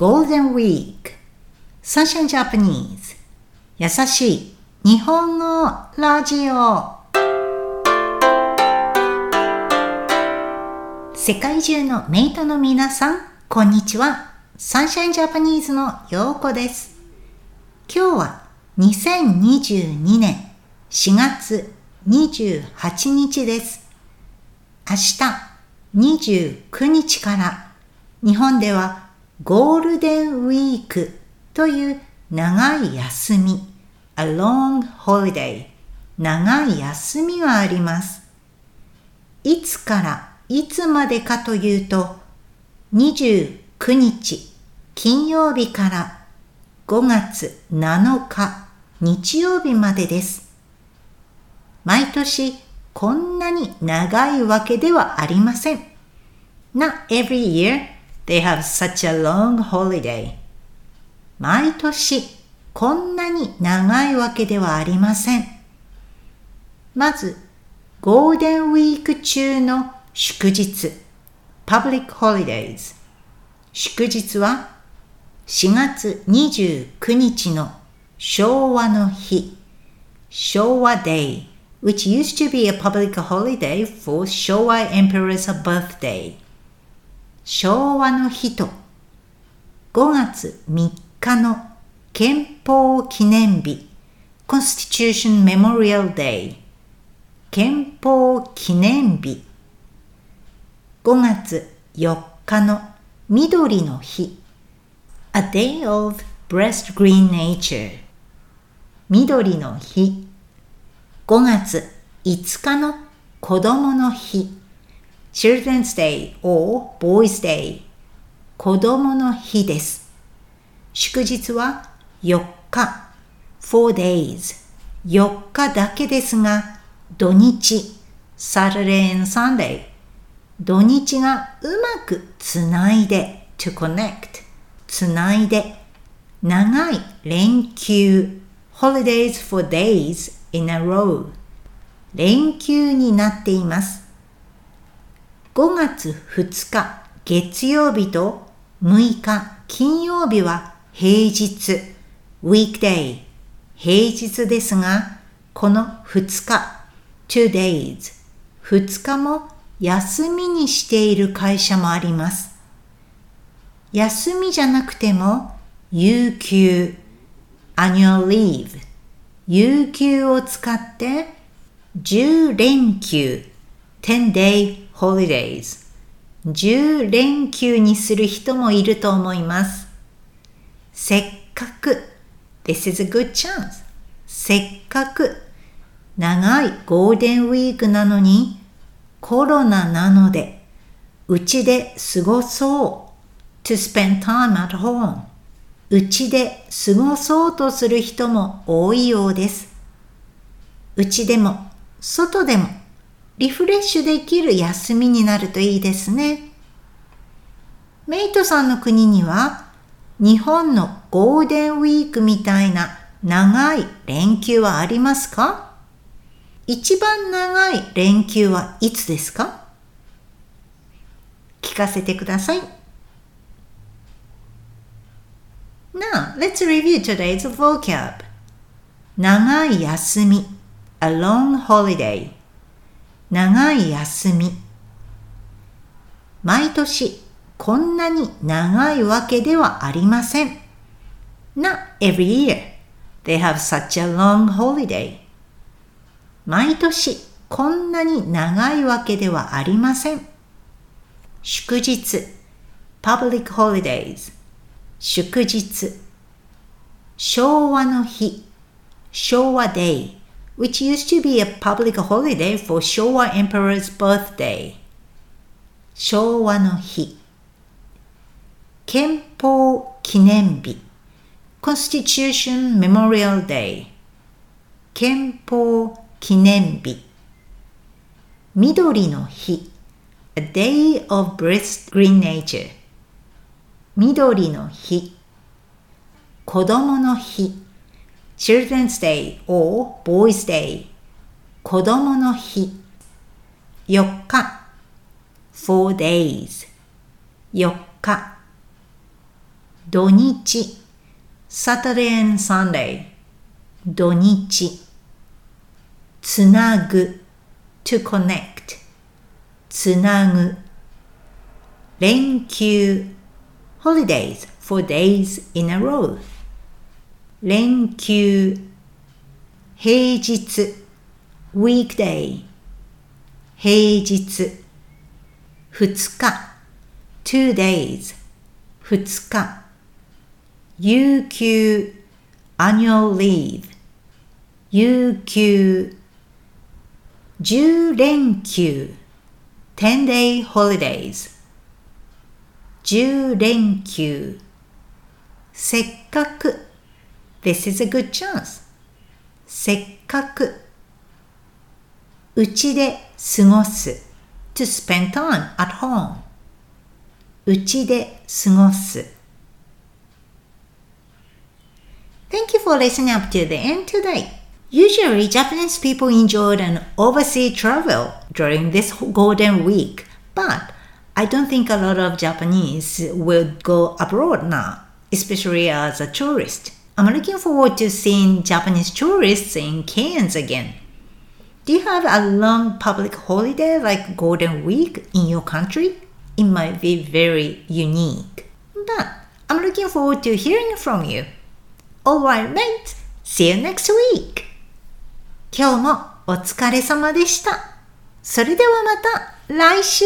Golden Week Sunshine Japanese 優しい日本語ラジオ世界中のメイトの皆さん、こんにちは。サンシャインジャパニーズのようこです。今日は2022年4月28日です。明日29日から日本ではゴールデンウィークという長い休み、a long holiday 長い休みがあります。いつからいつまでかというと29日金曜日から5月7日日曜日までです。毎年こんなに長いわけではありません。Not every year they have such a long holiday. 毎年こんなに長いわけではありません。まず、ゴールデンウィーク中の祝日、public holidays。祝日は4月29日の昭和の日、昭和 Day which used to be a public holiday for Showa Emperor's birthday. 昭和の日と5月3日の憲法記念日 Constitution Memorial Day 憲法記念日5月4日の緑の日 A Day of Breast Green Nature 緑の日5月5日の子供の日 Children's Day or Boys Day 子供の日です。祝日は4日4 days 4日だけですが土日 Saturday and Sunday 土日がうまくつないで to connect つないで長い連休 holidays for days in a row 連休になっています。5月2日月曜日と6日金曜日は平日。weekday 平日ですがこの2日 two days 2日も休みにしている会社もあります。休みじゃなくても有給 annual leave 有給を使って10連休 10day holidays. 10連休にする人もいると思います。せっかく。This is a good chance. せっかく。長いゴールデンウィークなのにコロナなのでうちで過ごそう。To spend time at home. うちで過ごそうとする人も多いようです。うちでも外でもリフレッシュできる休みになるといいですね。メイトさんの国には日本のゴールデンウィークみたいな長い連休はありますか？一番長い連休はいつですか？聞かせてください。Now, let's review today's vocab. 長い休み a long holiday 長い休み毎年こんなに長いわけではありません。Not every year. They have such a long holiday. 毎年こんなに長いわけではありません。祝日 public holidays 祝日昭和の日昭和 Day which used to be a public holiday for Showa Emperor's birthday 昭和の日憲法記念日 Constitution Memorial Day 憲法記念日緑の日 A Day of Breast Green Nature 緑の日子供の日 Children's Day or Boys Day 子供の日4日4 days 4日土日 Saturday and Sunday 土日つなぐ to connect つなぐ連休 holidays for days in a row 連休平日 weekday 平日二日 two days 二日有給 annual leave 有給10連休 ten day holidays 10連休せっかく This is a good chance せっかくうちで過ごす to spend time at home うちで過ごす Thank you for listening up to the end today. Usually, Japanese people enjoyed an overseas travel during this golden week, but I don't think a lot of Japanese will go abroad now, especially as a tourist. I'm looking forward to seeing Japanese tourists in Cairns again. Do you have a long public holiday like Golden Week in your country? It might be very unique. But I'm looking forward to hearing from you. Alright, mate. See you next week. 今日もお疲れ様でした。それではまた来週